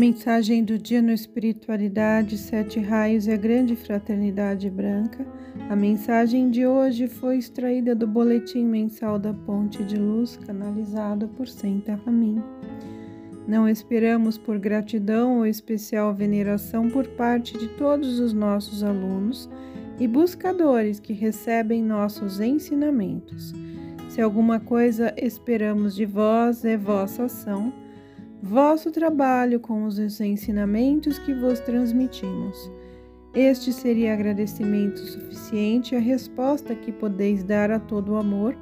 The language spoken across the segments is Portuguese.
Mensagem do dia no Espiritualidade, Sete Raios e a Grande Fraternidade Branca. A mensagem de hoje foi extraída do Boletim Mensal da Ponte de Luz, canalizado por Senta Ramin. Não esperamos por gratidão ou especial veneração por parte de todos os nossos alunos e buscadores que recebem nossos ensinamentos. Se alguma coisa esperamos de vós, é vossa ação vosso trabalho com os ensinamentos que vos transmitimos. Este seria agradecimento suficiente à resposta que podeis dar a todo o amor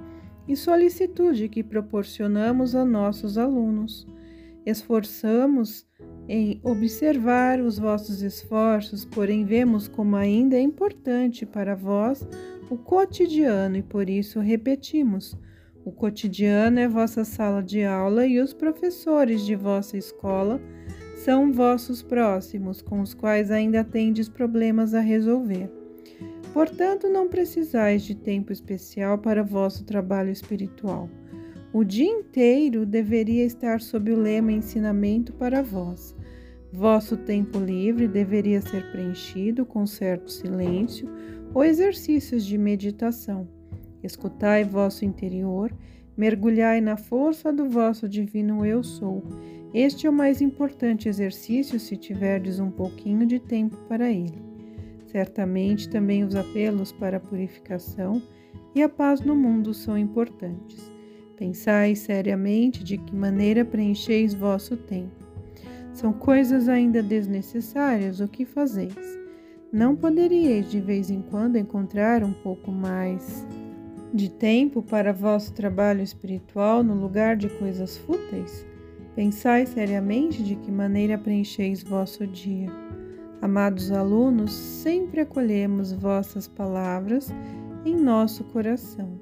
e solicitude que proporcionamos a nossos alunos. Esforçamos em observar os vossos esforços, porém vemos como ainda é importante para vós o cotidiano e por isso repetimos o cotidiano é vossa sala de aula e os professores de vossa escola são vossos próximos, com os quais ainda tendes problemas a resolver. Portanto, não precisais de tempo especial para vosso trabalho espiritual. O dia inteiro deveria estar sob o lema ensinamento para vós. Vosso tempo livre deveria ser preenchido com certo silêncio ou exercícios de meditação. Escutai vosso interior, mergulhai na força do vosso divino Eu Sou. Este é o mais importante exercício se tiverdes um pouquinho de tempo para ele. Certamente também os apelos para a purificação e a paz no mundo são importantes. Pensai seriamente de que maneira preencheis vosso tempo. São coisas ainda desnecessárias, o que fazeis? Não poderíeis de vez em quando encontrar um pouco mais de tempo para vosso trabalho espiritual no lugar de coisas fúteis? Pensai seriamente de que maneira preencheis vosso dia. Amados alunos, sempre acolhemos vossas palavras em nosso coração.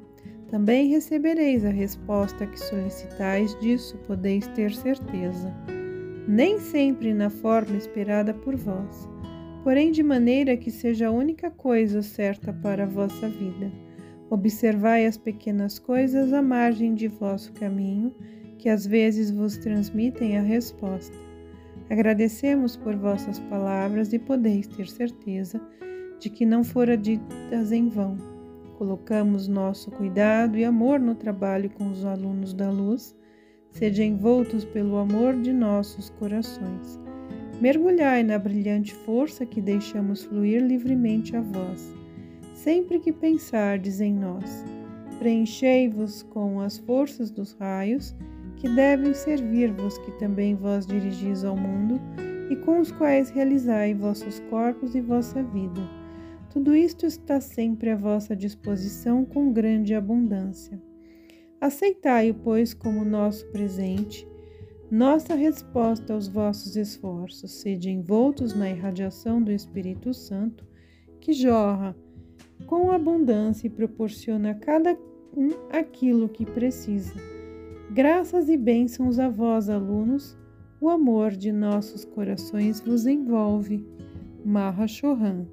Também recebereis a resposta que solicitais, disso podeis ter certeza. Nem sempre na forma esperada por vós, porém de maneira que seja a única coisa certa para a vossa vida Observai as pequenas coisas à margem de vosso caminho, que às vezes vos transmitem a resposta. Agradecemos por vossas palavras e podeis ter certeza de que não fora ditas em vão. Colocamos nosso cuidado e amor no trabalho com os alunos da luz, sejam envoltos pelo amor de nossos corações. Mergulhai na brilhante força que deixamos fluir livremente a vós sempre que pensardes em nós. Preenchei-vos com as forças dos raios, que devem servir-vos, que também vós dirigis ao mundo, e com os quais realizai vossos corpos e vossa vida. Tudo isto está sempre à vossa disposição com grande abundância. Aceitai-o, pois, como nosso presente, nossa resposta aos vossos esforços, sede envoltos na irradiação do Espírito Santo, que jorra com abundância e proporciona a cada um aquilo que precisa. Graças e bênçãos a vós, alunos, o amor de nossos corações vos envolve. Marra Chohan